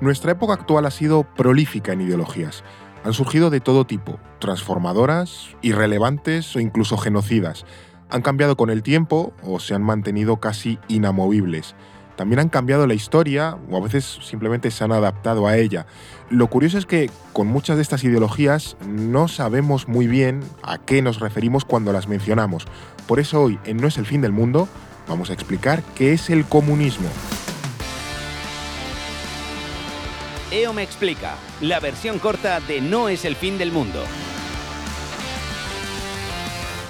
Nuestra época actual ha sido prolífica en ideologías. Han surgido de todo tipo, transformadoras, irrelevantes o incluso genocidas. Han cambiado con el tiempo o se han mantenido casi inamovibles. También han cambiado la historia o a veces simplemente se han adaptado a ella. Lo curioso es que con muchas de estas ideologías no sabemos muy bien a qué nos referimos cuando las mencionamos. Por eso hoy en No es el fin del mundo vamos a explicar qué es el comunismo. EO me explica, la versión corta de No es el fin del mundo.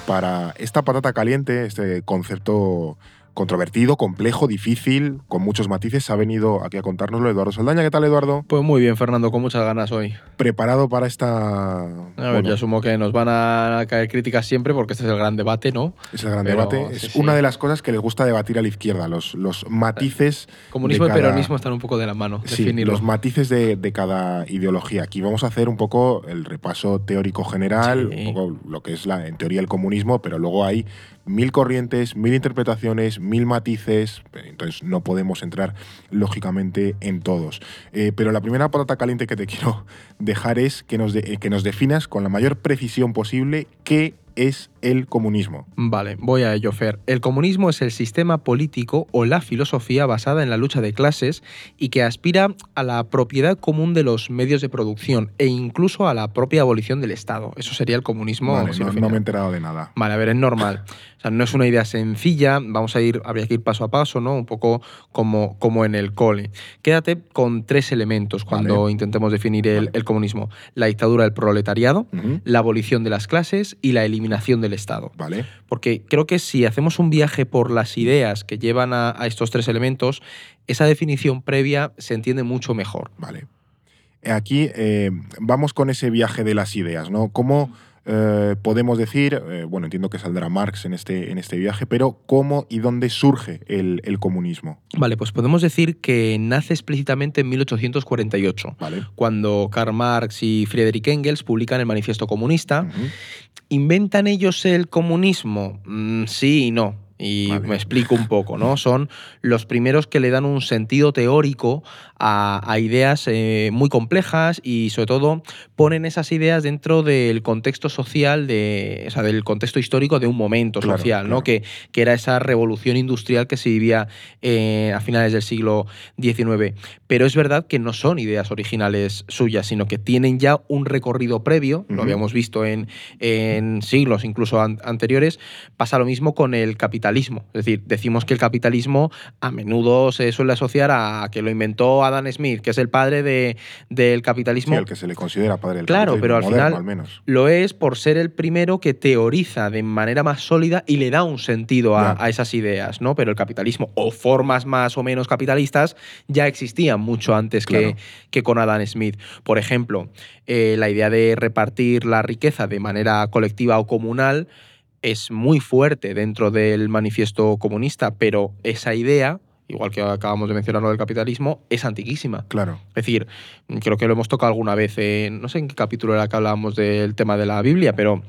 Para esta patata caliente, este concepto controvertido, complejo, difícil, con muchos matices, ha venido aquí a contárnoslo Eduardo Saldaña. ¿Qué tal, Eduardo? Pues muy bien, Fernando, con muchas ganas hoy. ¿Preparado para esta...? A ver, yo asumo que nos van a caer críticas siempre porque este es el gran debate, ¿no? Es el gran debate. Es una de las cosas que les gusta debatir a la izquierda, los, los matices... Comunismo y peronismo están un poco de la mano. Sí, los matices de, de, cada ideología. Aquí vamos a hacer un poco el repaso teórico general, un poco lo que es la, en teoría el comunismo, pero luego hay mil corrientes, mil interpretaciones, mil matices, entonces no podemos entrar lógicamente en todos. Eh, pero la primera patata caliente que te quiero dejar es que nos, que nos definas con la mayor precisión posible qué es el comunismo. Vale, voy a ello, Fer. El comunismo es el sistema político o la filosofía basada en la lucha de clases y que aspira a la propiedad común de los medios de producción e incluso a la propia abolición del Estado. Eso sería el comunismo. Vale, no, no, me he enterado de nada. Vale, a ver, es normal. O sea, no es una idea sencilla, vamos a ir, habría que ir paso a paso, ¿no? Un poco como, como en el cole. Quédate con tres elementos cuando intentemos definir el, el, comunismo. La dictadura del proletariado, uh -huh. la abolición de las clases y la eliminación del Estado. Vale. Porque creo que si hacemos un viaje por las ideas que llevan a, a estos tres elementos, esa definición previa se entiende mucho mejor. Vale. Aquí eh, vamos con ese viaje de las ideas, ¿no? ¿Cómo eh, podemos decir, eh, bueno, entiendo que saldrá Marx en este, en este viaje, pero cómo y dónde surge el, el, comunismo? Vale, pues podemos decir que nace explícitamente en 1848, vale. cuando Karl Marx y Friedrich Engels publican el Manifiesto Comunista. Uh -huh. ¿Inventan ellos el comunismo? Mm, sí y no. Y vale. me explico un poco, ¿no? Son los primeros que le dan un sentido teórico a, a ideas eh, muy complejas y sobre todo ponen esas ideas dentro del contexto social, de, o sea, del contexto histórico de un momento claro, social, claro. ¿no? Que, que, era esa revolución industrial que se vivía eh, a finales del siglo XIX. Pero es verdad que no son ideas originales suyas, sino que tienen ya un recorrido previo, uh -huh. lo habíamos visto en, en siglos incluso an anteriores, pasa lo mismo con el capitalismo capitalismo. Es decir, decimos que el capitalismo a menudo se suele asociar a que lo inventó Adam Smith, que es el padre de, del capitalismo. Sí, el que se le considera padre del claro, capitalismo. pero al moderno, final al menos. lo es por ser el primero que teoriza de manera más sólida y le da un sentido a, a, esas ideas, ¿no? Pero el capitalismo o formas más o menos capitalistas ya existían mucho antes claro. que, que, con Adam Smith. Por ejemplo, eh, la idea de repartir la riqueza de manera colectiva o comunal es muy fuerte dentro del manifiesto comunista, pero esa idea igual que acabamos de mencionar lo del capitalismo, es antiquísima. Claro. Es decir, creo que lo hemos tocado alguna vez, en, no sé en qué capítulo era que hablábamos del tema de la Biblia, pero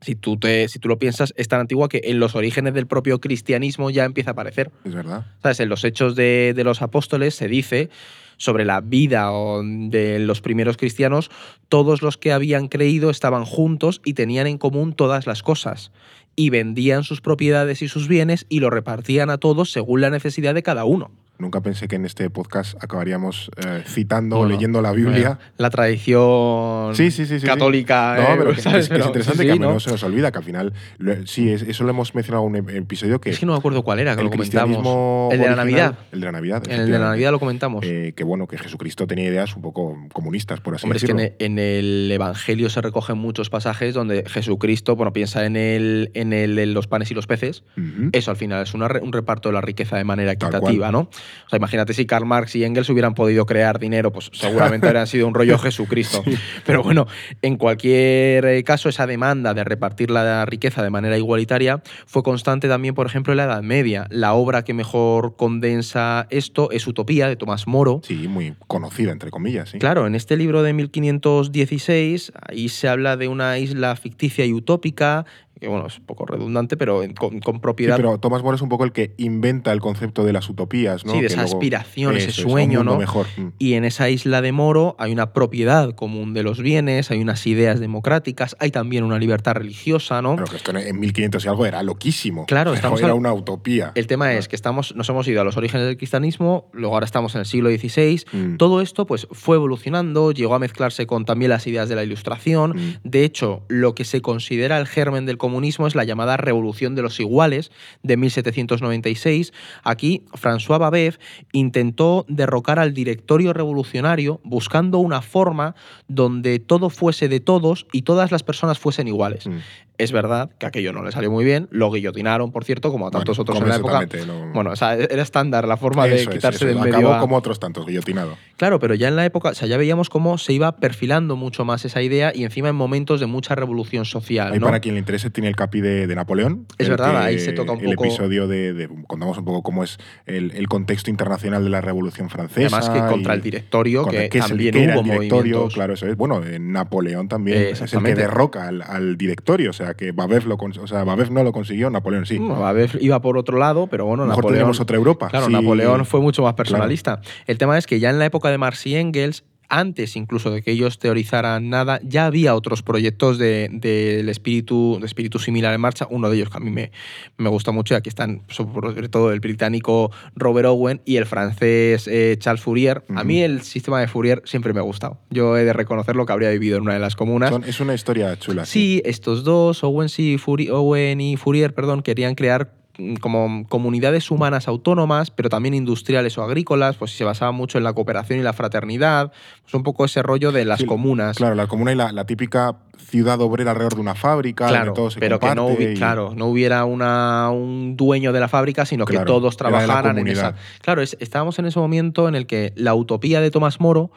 si tú, te, si tú lo piensas, es tan antigua que en los orígenes del propio cristianismo ya empieza a aparecer. Es verdad. ¿Sabes? En los hechos de, de los apóstoles se dice sobre la vida de los primeros cristianos, todos los que habían creído estaban juntos y tenían en común todas las cosas y vendían sus propiedades y sus bienes y lo repartían a todos según la necesidad de cada uno. Nunca pensé que en este podcast acabaríamos eh, citando o bueno, leyendo la Biblia. La tradición sí, sí, sí, católica. No, pero que, es, que es, interesante que a menudo se nos olvida que al final. Sí, eso lo hemos mencionado en un episodio que. Es que no me acuerdo cuál era, que el lo comentamos. El de la Navidad. El de la Navidad. En el de la Navidad lo comentamos. Eh, que bueno, que Jesucristo tenía ideas un poco comunistas, por así Hombre, decirlo. es que en el Evangelio se recogen muchos pasajes donde Jesucristo, bueno, piensa en el, en el en los panes y los peces. Uh -huh. Eso al final es una, un reparto de la riqueza de manera equitativa, ¿no? O sea, imagínate si Karl Marx y Engels hubieran podido crear dinero, pues seguramente habrían sido un rollo Jesucristo. Sí. Pero bueno, en cualquier eh, caso, esa demanda de repartir la riqueza de manera igualitaria fue constante también, por ejemplo, en la Edad Media. La obra que mejor condensa esto es Utopía, de Tomás Moro. Sí, muy conocida, entre comillas. Sí. Claro, en este libro de 1516, ahí se habla de una isla ficticia y utópica que bueno, es un poco redundante, pero con, propiedad. pero Tomás Moro es un poco el que inventa el concepto de las utopías, ¿no? Sí, de esa aspiración, ese sueño, ¿no? Mejor. Mm. Y en esa isla de Moro hay una propiedad común de los bienes, hay unas ideas democráticas, hay también una libertad religiosa, ¿no? Pero que esto en 1500 y algo era loquísimo. Claro, estamos era una utopía. El tema es que estamos, nos hemos ido a los orígenes del cristianismo, luego ahora estamos en el siglo XVI. Mm. Todo esto pues, fue evolucionando, llegó a mezclarse con también las ideas de la Ilustración. Mm. De hecho, lo que se considera el germen del comunismo es la llamada Revolución de los Iguales de 1796. Aquí, François Babeuf intentó derrocar al directorio revolucionario buscando una forma donde todo fuese de todos y todas las personas fuesen iguales. Mm. Es verdad que aquello no le salió muy bien, lo guillotinaron, por cierto, como a tantos otros en la época. Bueno, o sea, era estándar la forma de quitarse del medio. Acabó como otros tantos, guillotinado. Claro, pero ya en la época, o sea, ya veíamos cómo se iba perfilando mucho más esa idea y encima en momentos de mucha revolución social. Ahí para quien le interese tiene el capi de, Napoleón. Es verdad, ahí se toca un poco. El episodio de, contamos un poco cómo es el, contexto internacional de la Revolución Francesa. Además que contra el directorio, que, también hubo directorio, Claro, eso es. Bueno, en Napoleón también es el que derroca al, al directorio, o sea, que Babeuf, lo, o sea, no lo consiguió, Napoleón sí. Babeuf iba por otro lado, pero bueno, Mejor Napoleón. tenemos otra Europa. Claro, Napoleón fue mucho más personalista. El tema es que ya en la época de Marx y Engels antes incluso de que ellos teorizaran nada, ya había otros proyectos del de, espíritu, de espíritu similar en marcha. Uno de ellos que a mí me, me gusta mucho, y aquí están sobre todo el británico Robert Owen y el francés eh, Charles Fourier. A mí el sistema de Fourier siempre me ha gustado. Yo he de reconocer lo que habría vivido en una de las comunas. es una historia chula. Sí, estos dos, Owen, sí, Owen y Fourier, perdón, querían crear como comunidades humanas autónomas, pero también industriales o agrícolas, pues se basaba mucho en la cooperación y la fraternidad, pues un poco ese rollo de las comunas. Claro, la comuna y la, típica ciudad obrera alrededor de una fábrica, claro, todo se pero que no, claro, no hubiera una, un dueño de la fábrica, sino que todos trabajaran en esa. Claro, estábamos en ese momento en el que la utopía de Tomás Moro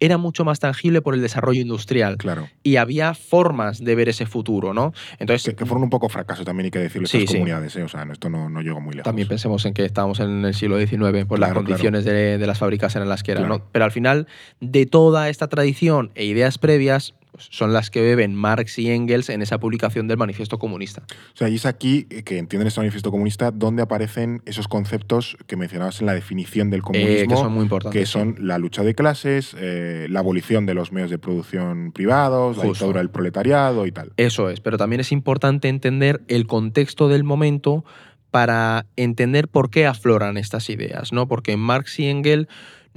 era mucho más tangible por el desarrollo industrial. Claro. Y había formas de ver ese futuro, ¿no? Entonces, que, fueron un poco fracaso también, hay que decirlo, sí, estas comunidades. ¿eh? O sea, esto no, no, llegó muy lejos. También pensemos en que estábamos en el siglo XIX, por las condiciones de, de, las fábricas eran las que eran, ¿no? Pero al final, de toda esta tradición e ideas previas, son las que beben Marx y Engels en esa publicación del Manifiesto Comunista. O sea, y es aquí que entienden este Manifiesto Comunista donde aparecen esos conceptos que mencionabas en la definición del comunismo, eh, que son muy importantes. Que son la lucha de clases, eh, la abolición de los medios de producción privados, la dictadura del proletariado y tal. Eso es, pero también es importante entender el contexto del momento para entender por qué afloran estas ideas, ¿no? Porque Marx y Engels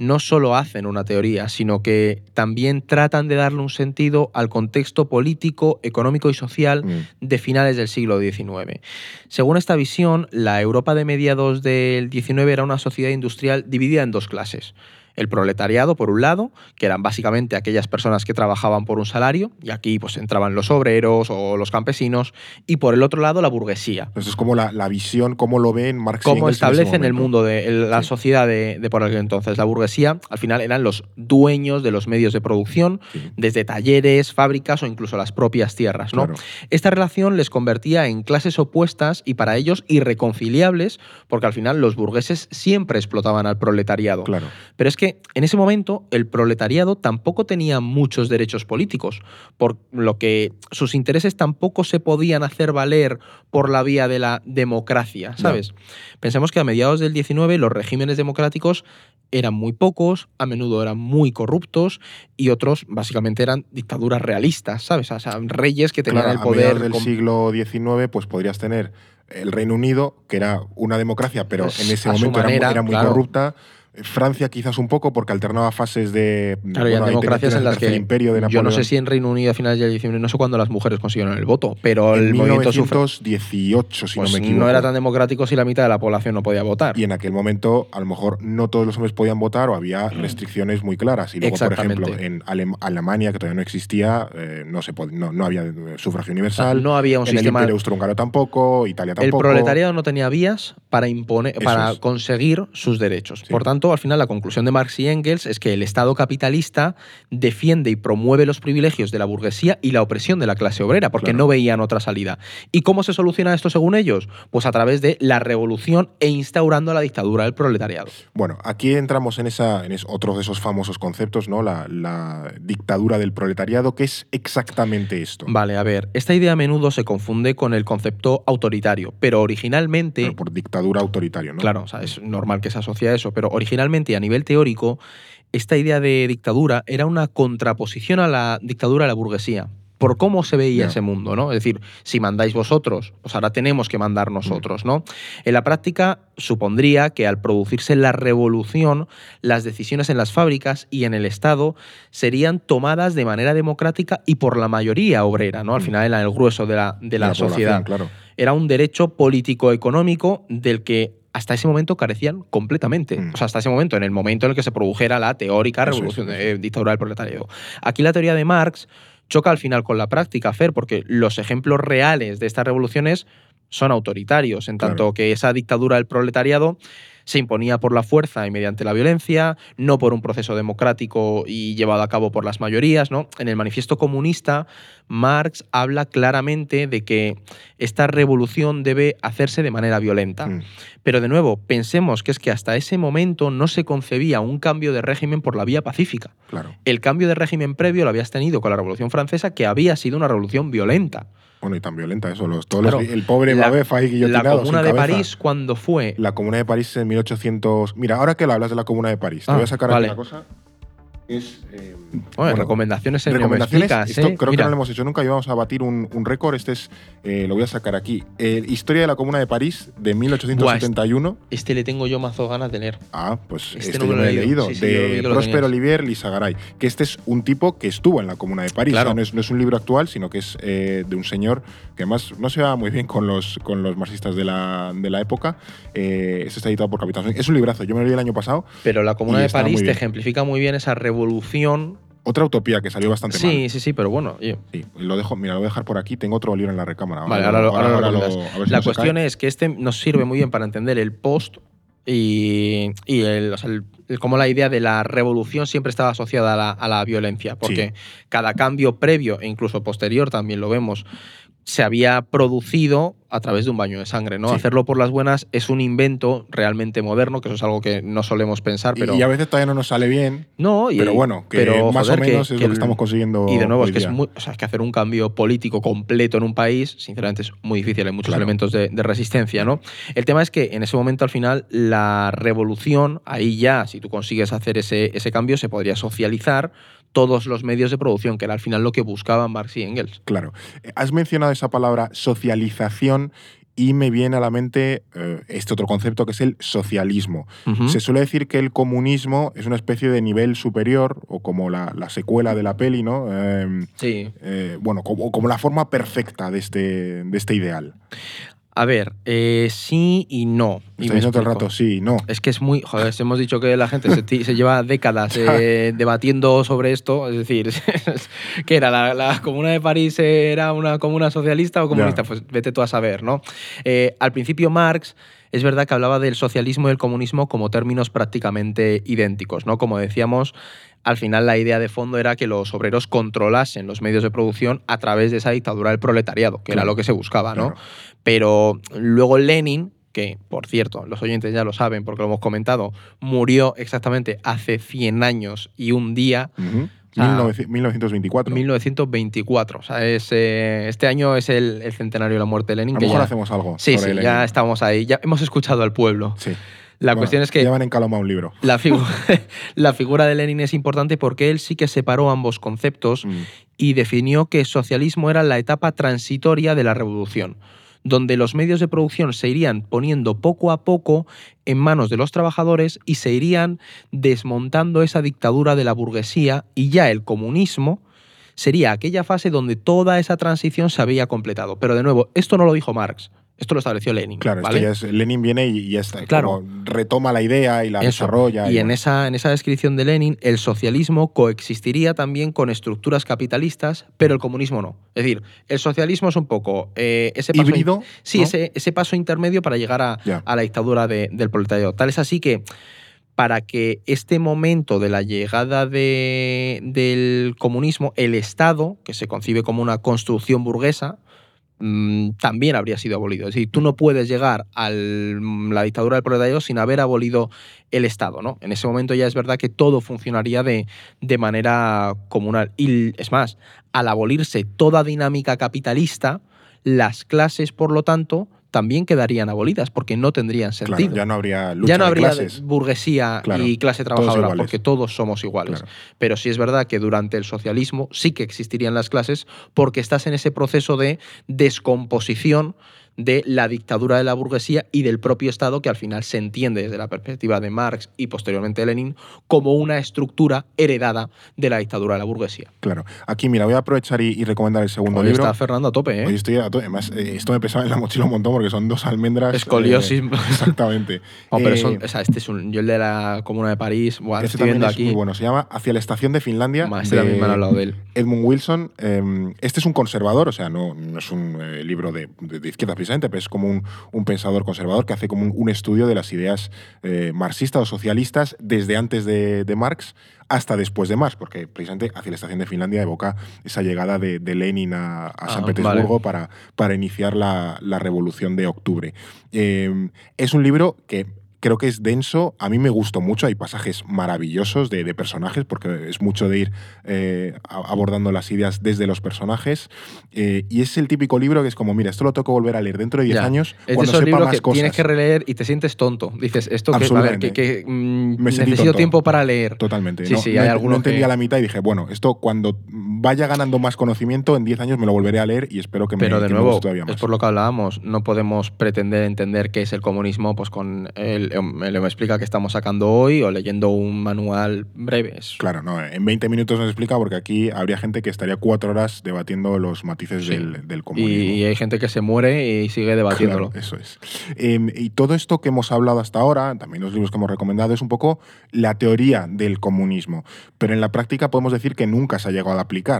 no solo hacen una teoría, sino que también tratan de darle un sentido al contexto político, económico y social mm. de finales del siglo XIX. Según esta visión, la Europa de mediados del XIX era una sociedad industrial dividida en dos clases el proletariado, por un lado, que eran básicamente aquellas personas que trabajaban por un salario, y aquí pues entraban los obreros o los campesinos, y por el otro lado la burguesía. Entonces es como la, visión, cómo lo ven Marx Cómo establecen el mundo de la sociedad de, por aquel entonces. La burguesía, al final, eran los dueños de los medios de producción, desde talleres, fábricas o incluso las propias tierras. ¿no? Esta relación les convertía en clases opuestas y para ellos irreconciliables, porque al final los burgueses siempre explotaban al proletariado. Claro. Pero es que que en ese momento el proletariado tampoco tenía muchos derechos políticos, por lo que sus intereses tampoco se podían hacer valer por la vía de la democracia, ¿sabes? Pensemos que a mediados del 19 los regímenes democráticos eran muy pocos, a menudo eran muy corruptos y otros básicamente eran dictaduras realistas, ¿sabes? O sea, reyes que tenían el poder. del siglo XIX, pues podrías tener el Reino Unido, que era una democracia, pero pues en ese momento era, muy corrupta Francia quizás un poco porque alternaba fases de claro, democracias en las que imperio de yo no sé si en Reino Unido a finales del 19 no sé cuándo las mujeres consiguieron el voto, pero el movimiento 1918 si no pues me equivoco. No era tan democrático si la mitad de la población no podía votar. Y en aquel momento a lo mejor no todos los hombres podían votar o había mm. restricciones muy claras y luego por ejemplo en Alemania que todavía no existía eh, no se no, no, había sufragio universal. no había un en sistema el Imperio Austrohúngaro tampoco, Italia tampoco. El proletariado no tenía vías para imponer para conseguir sus derechos. Por tanto tanto, al final la conclusión de Marx y Engels es que el Estado capitalista defiende y promueve los privilegios de la burguesía y la opresión de la clase obrera, porque no veían otra salida. ¿Y cómo se soluciona esto según ellos? Pues a través de la revolución e instaurando la dictadura del proletariado. Bueno, aquí entramos en, esa, en otro de esos famosos conceptos, ¿no? La, la dictadura del proletariado. ¿Qué es exactamente esto? Vale, a ver, esta idea a menudo se confunde con el concepto autoritario, pero originalmente... por dictadura autoritario, ¿no? Claro, o sea, es normal que se asocie a eso, pero originalmente a nivel teórico, esta idea de dictadura era una contraposición a la dictadura de la burguesía por cómo se veía ese mundo, ¿no? Es decir, si mandáis vosotros, pues ahora tenemos que mandar nosotros, ¿no? En la práctica supondría que al producirse la revolución, las decisiones en las fábricas y en el Estado serían tomadas de manera democrática y por la mayoría obrera, ¿no? Al final era el grueso de la, de la, sociedad. Claro. Era un derecho político-económico del que hasta ese momento carecían completamente. O sea, hasta ese momento, en el momento en el que se produjera la teórica revolución de dictadura del proletariado. Aquí la teoría de Marx choca al final con la práctica, Fer, porque los ejemplos reales de estas revoluciones son autoritarios, en tanto que esa dictadura del proletariado se imponía por la fuerza y mediante la violencia, no por un proceso democrático y llevado a cabo por las mayorías. ¿no? En el manifiesto comunista, Marx habla claramente de que esta revolución debe hacerse de manera violenta. Mm. Pero de nuevo, pensemos que es que hasta ese momento no se concebía un cambio de régimen por la vía pacífica. Claro. El cambio de régimen previo lo habías tenido con la Revolución Francesa, que había sido una revolución violenta. Bueno, y tan violenta eso. Los, todos el pobre Babefa ahí La Comuna de París, ¿cuándo fue? La Comuna de París en 1800. Mira, ahora que lo hablas de la Comuna de París, te voy a ah, sacar aquí una cosa es. Eh, bueno, recomendaciones en recomendaciones, esto ¿eh? creo que no lo hemos hecho nunca y vamos a batir un, récord. Este es, eh, lo voy a sacar aquí. Historia de la Comuna de París de 1871. este, le tengo yo mazo ganas de leer. Ah, pues este, este no lo he leído. de Próspero Olivier Lizagaray. Que este es un tipo que estuvo en la Comuna de París. no, es, un libro actual, sino que es de un señor que además no se va muy bien con los, con los marxistas de la, de la época. este está editado por Capitán. Es un librazo. Yo me lo leí el año pasado. Pero la Comuna de París te ejemplifica muy bien esa revolución revolución. Otra utopía que salió bastante sí, mal. Sí, sí, sí, pero bueno. Sí, lo dejo, mira, lo voy a dejar por aquí. Tengo otro libro en la recámara. Vale, ahora, lo, La cuestión es que este nos sirve muy bien para entender el post y, y el, como la idea de la revolución siempre estaba asociada a la, a la violencia, porque cada cambio previo e incluso posterior también lo vemos se había producido a través de un baño de sangre, ¿no? Hacerlo por las buenas es un invento realmente moderno, que eso es algo que no solemos pensar, pero... Y a veces todavía no nos sale bien, no, pero bueno, que más o menos es lo que estamos consiguiendo Y de nuevo, es que, es, muy, o sea, que hacer un cambio político completo en un país, sinceramente es muy difícil, hay muchos elementos de, de, resistencia, ¿no? El tema es que en ese momento, al final, la revolución, ahí ya, si tú consigues hacer ese, ese cambio, se podría socializar, todos los medios de producción, que era al final lo que buscaban Marx y Engels. Claro. Has mencionado esa palabra socialización y me viene a la mente eh, este otro concepto que es el socialismo. Se suele decir que el comunismo es una especie de nivel superior o como la, secuela de la peli, ¿no? Em, sí. Eh, bueno, como, como, la forma perfecta de este, de este ideal. A ver, eh, sí y no. Y me todo el rato sí y no. Es que es muy. Joder, hemos dicho que la gente se, lleva décadas eh, debatiendo sobre esto. Es decir, ¿qué era? La, comuna de París era una comuna socialista o comunista? Pues vete tú a saber, ¿no? Eh, al principio, Marx. Es verdad que hablaba del socialismo y el comunismo como términos prácticamente idénticos, ¿no? Como decíamos, al final la idea de fondo era que los obreros controlasen los medios de producción a través de esa dictadura del proletariado, que era lo que se buscaba, ¿no? Pero luego Lenin, que por cierto, los oyentes ya lo saben porque lo hemos comentado, murió exactamente hace 100 años y un día. 1924. 1924. O sea, es, eh, este año es el, centenario de la muerte de Lenin. A lo mejor hacemos algo. Sí, sí, ya estamos ahí. Ya hemos escuchado al pueblo. Sí. La cuestión es que. Llevan en caloma un libro. La, la, figura de Lenin es importante porque él sí que separó ambos conceptos mm. y definió que socialismo era la etapa transitoria de la revolución donde los medios de producción se irían poniendo poco a poco en manos de los trabajadores y se irían desmontando esa dictadura de la burguesía y ya el comunismo sería aquella fase donde toda esa transición se había completado. Pero de nuevo, esto no lo dijo Marx. Esto lo estableció Lenin. Claro, Lenin viene y, ya está, claro. retoma la idea y la desarrolla. Y, en, esa, en esa descripción de Lenin, el socialismo coexistiría también con estructuras capitalistas, pero el comunismo no. Es decir, el socialismo es un poco eh, ese paso. ¿Híbrido? Sí, ese, ese, paso intermedio para llegar a, a la dictadura del proletariado. Tal es así que para que este momento de la llegada del comunismo, el Estado, que se concibe como una construcción burguesa, también habría sido abolido. Es decir, tú no puedes llegar a la dictadura del proletariado sin haber abolido el Estado. ¿no? En ese momento ya es verdad que todo funcionaría de, de manera comunal. Y es más, al abolirse toda dinámica capitalista, las clases, por lo tanto, también quedarían abolidas porque no tendrían sentido. ya no habría lucha Ya no habría clases. burguesía y clase trabajadora porque todos somos iguales. Pero sí es verdad que durante el socialismo sí que existirían las clases porque estás en ese proceso de descomposición de la dictadura de la burguesía y del propio Estado, que al final se entiende desde la perspectiva de Marx y posteriormente Lenin como una estructura heredada de la dictadura de la burguesía. Claro. Aquí, mira, voy a aprovechar y, recomendar el segundo Hoy libro. está Fernando a tope, ¿eh? Hoy estoy a tope. Además, eh, esto me pesaba en la mochila un montón porque son dos almendras. Escoliosis. Eh, exactamente. pero son, o sea, este es un, yo el de la Comuna de París, buah, este también es muy bueno. Se llama Hacia la estación de Finlandia. este también me han hablado de él. Edmund Wilson. Em, este es un conservador, o sea, no, no es un libro de, de izquierda precisamente, pero es como un, un, pensador conservador que hace como un, estudio de las ideas eh, marxistas o socialistas desde antes de, Marx hasta después de Marx, porque precisamente hacia la estación de Finlandia evoca esa llegada de, Lenin a, ah, San Petersburgo para, para iniciar la, revolución de octubre. Eh, es un libro que creo que es denso. A mí me gustó mucho. Hay pasajes maravillosos de, personajes, porque es mucho de ir eh, abordando las ideas desde los personajes. Eh, y es el típico libro que es como, mira, esto lo tengo que volver a leer dentro de 10 años. Es cuando esos libros que tienes que releer y te sientes tonto. Dices, esto que, que, mm, necesito tiempo para leer. Totalmente. Sí, sí, hay no entendía la mitad y dije, bueno, esto cuando vaya ganando más conocimiento, en 10 años me lo volveré a leer y espero que Pero me, de nuevo, todavía más. Es por lo que hablábamos. No podemos pretender entender qué es el comunismo pues con el me lo explica que estamos sacando hoy o leyendo un manual breve. Claro, no, en 20 minutos nos explica porque aquí habría gente que estaría cuatro horas debatiendo los matices del, del, comunismo. Y, hay gente que se muere y sigue debatiéndolo. eso es. Em, y todo esto que hemos hablado hasta ahora, también los libros que hemos recomendado, es un poco la teoría del comunismo. Pero en la práctica podemos decir que nunca se ha llegado a aplicar.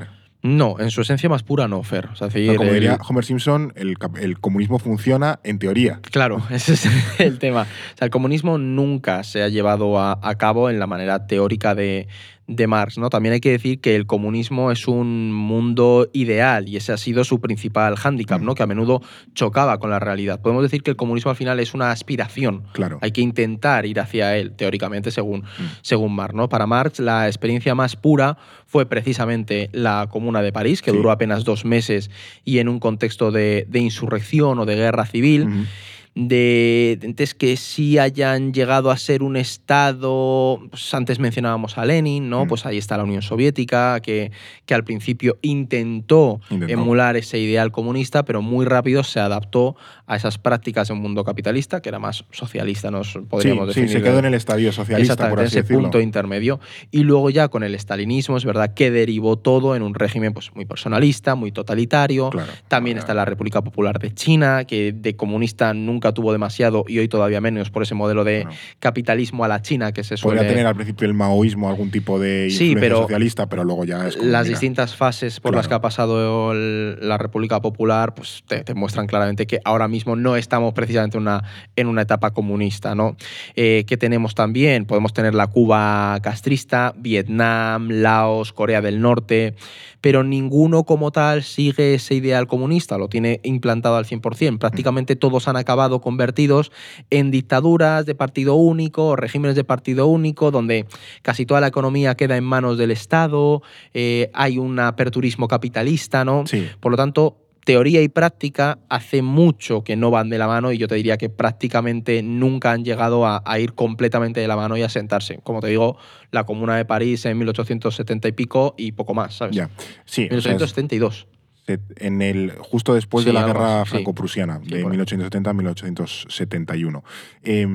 No, en su esencia más pura no, Fer. como diría Homer Simpson, el, comunismo funciona en teoría. Claro, ese es el tema. O sea, el comunismo nunca se ha llevado a cabo en la manera teórica de, de Marx. ¿no? También hay que decir que el comunismo es un mundo ideal y ese ha sido su principal hándicap, ¿no? que a menudo chocaba con la realidad. Podemos decir que el comunismo al final es una aspiración. Claro. Hay que intentar ir hacia él, teóricamente, según, según Marx. ¿no? Para Marx, la experiencia más pura fue precisamente la Comuna de París, que duró apenas dos meses y en un contexto de, insurrección o de guerra civil de entes que sí hayan llegado a ser un Estado, pues antes mencionábamos a Lenin, ¿no? Mm. Pues ahí está la Unión Soviética, que, que al principio intentó, emular ese ideal comunista, pero muy rápido se adaptó a esas prácticas de un mundo capitalista, que era más socialista, nos podríamos decir. Sí, se quedó en el estadio socialista, por así ese punto intermedio. Y luego ya con el estalinismo, es verdad que derivó todo en un régimen pues, muy personalista, muy totalitario. También está la República Popular de China, que de comunista nunca tuvo demasiado y hoy todavía menos por ese modelo de capitalismo a la China que se suele... Podría tener al principio el maoísmo algún tipo de influencia socialista, pero luego ya es Las distintas fases por las que ha pasado la República Popular pues te, muestran claramente que ahora mismo no estamos precisamente una, en una etapa comunista. ¿no? Eh, ¿Qué tenemos también? Podemos tener la Cuba castrista, Vietnam, Laos, Corea del Norte pero ninguno como tal sigue ese ideal comunista, lo tiene implantado al 100%. Prácticamente todos han acabado convertidos en dictaduras de partido único o regímenes de partido único, donde casi toda la economía queda en manos del Estado, eh, hay un aperturismo capitalista, ¿no? Por lo tanto, teoría y práctica hace mucho que no van de la mano y yo te diría que prácticamente nunca han llegado a, ir completamente de la mano y a sentarse. Como te digo, la Comuna de París en 1870 y pico y poco más, ¿sabes? Ya, sí. 1872 en el, justo después de la guerra franco-prusiana, de 1870 a 1871. Eh,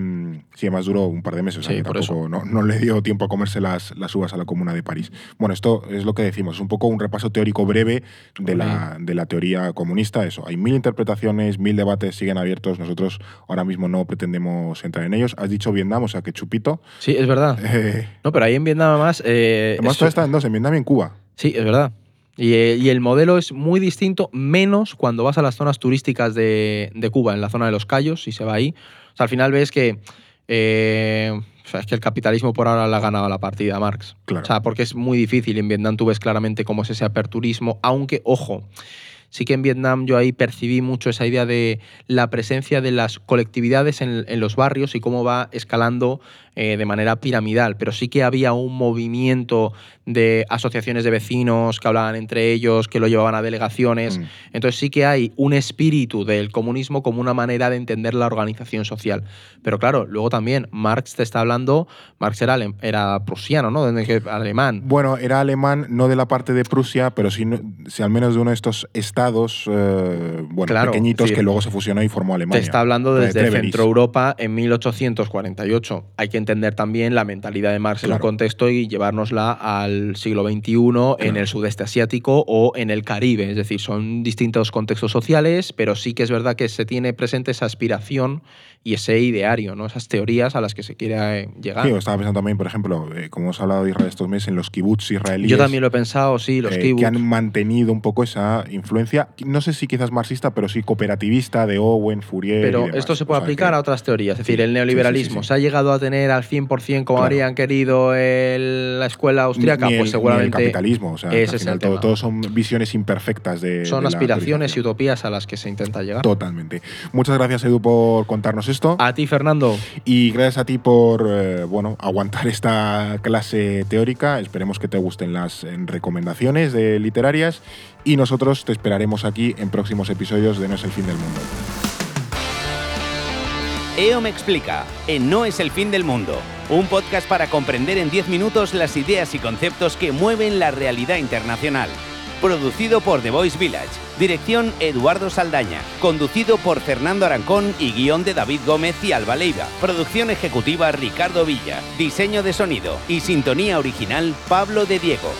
sí, además duró un par de meses, tampoco, no, no, le dio tiempo a comerse las, las uvas a la Comuna de París. Bueno, esto es lo que decimos, es un poco un repaso teórico breve de la, de la teoría comunista. Eso, hay mil interpretaciones, mil debates siguen abiertos, nosotros ahora mismo no pretendemos entrar en ellos. Has dicho Vietnam, o sea que chupito. Sí, es verdad. Eh, no, pero ahí en Vietnam además... Eh, además, todo está en dos, en Vietnam y en Cuba. Sí, es verdad. Eh, y, el modelo es muy distinto, menos cuando vas a las zonas turísticas de, Cuba, en la zona de los Cayos, si se va ahí. O sea, al final ves que eh, O sea, es que el capitalismo por ahora le ha ganado la partida a Marx. Claro. O sea, porque es muy difícil. En Vietnam tú ves claramente cómo es ese aperturismo, aunque, ojo, sí que en Vietnam yo ahí percibí mucho esa idea de la presencia de las colectividades en, en los barrios y cómo va escalando eh, de manera piramidal, pero sí que había un movimiento de asociaciones de vecinos que hablaban entre ellos, que lo llevaban a delegaciones. Mm. Entonces sí que hay un espíritu del comunismo como una manera de entender la organización social. Pero claro, luego también Marx te está hablando, Marx era, era prusiano, ¿no? Alemán. Bueno, era alemán, no de la parte de Prusia, pero sí, si al menos de uno de estos estados, eh, bueno, pequeñitos que luego se fusionó y formó Alemania. Te está hablando desde Centro Europa en 1848. Hay que entender también la mentalidad de Marx en un contexto y llevárnosla al siglo XXI en el sudeste asiático o en el Caribe. Es decir, son distintos contextos sociales, pero sí que es verdad que se tiene presente esa aspiración y ese ideario, ¿no? esas teorías a las que se quiere eh, llegar. Sí, estaba pensando también, por ejemplo, eh, como hemos hablado de Israel estos meses, en los kibbutz israelíes. Yo también lo he pensado, sí, los eh, Que han mantenido un poco esa influencia, no sé si quizás marxista, pero sí cooperativista de Owen, Fourier. Pero esto se puede aplicar a otras teorías. Es decir, el neoliberalismo se ha llegado a tener al 100% como habrían querido la escuela austríaca, pues seguramente. el capitalismo, o sea, al final todo, son visiones imperfectas de. Son aspiraciones y utopías a las que se intenta llegar. Totalmente. Muchas gracias, Edu, por contarnos esto. A ti, Fernando. Y gracias a ti por eh, bueno, aguantar esta clase teórica. Esperemos que te gusten las eh, recomendaciones de literarias. Y nosotros te esperaremos aquí en próximos episodios de No es el fin del mundo. EO me explica, en No es el fin del mundo, un podcast para comprender en 10 minutos las ideas y conceptos que mueven la realidad internacional. Producido por The Voice Village, dirección Eduardo Saldaña, conducido por Fernando Arancón y guion de David Gómez y Alba Leiva, producción ejecutiva Ricardo Villa, diseño de sonido y sintonía original Pablo de Diego.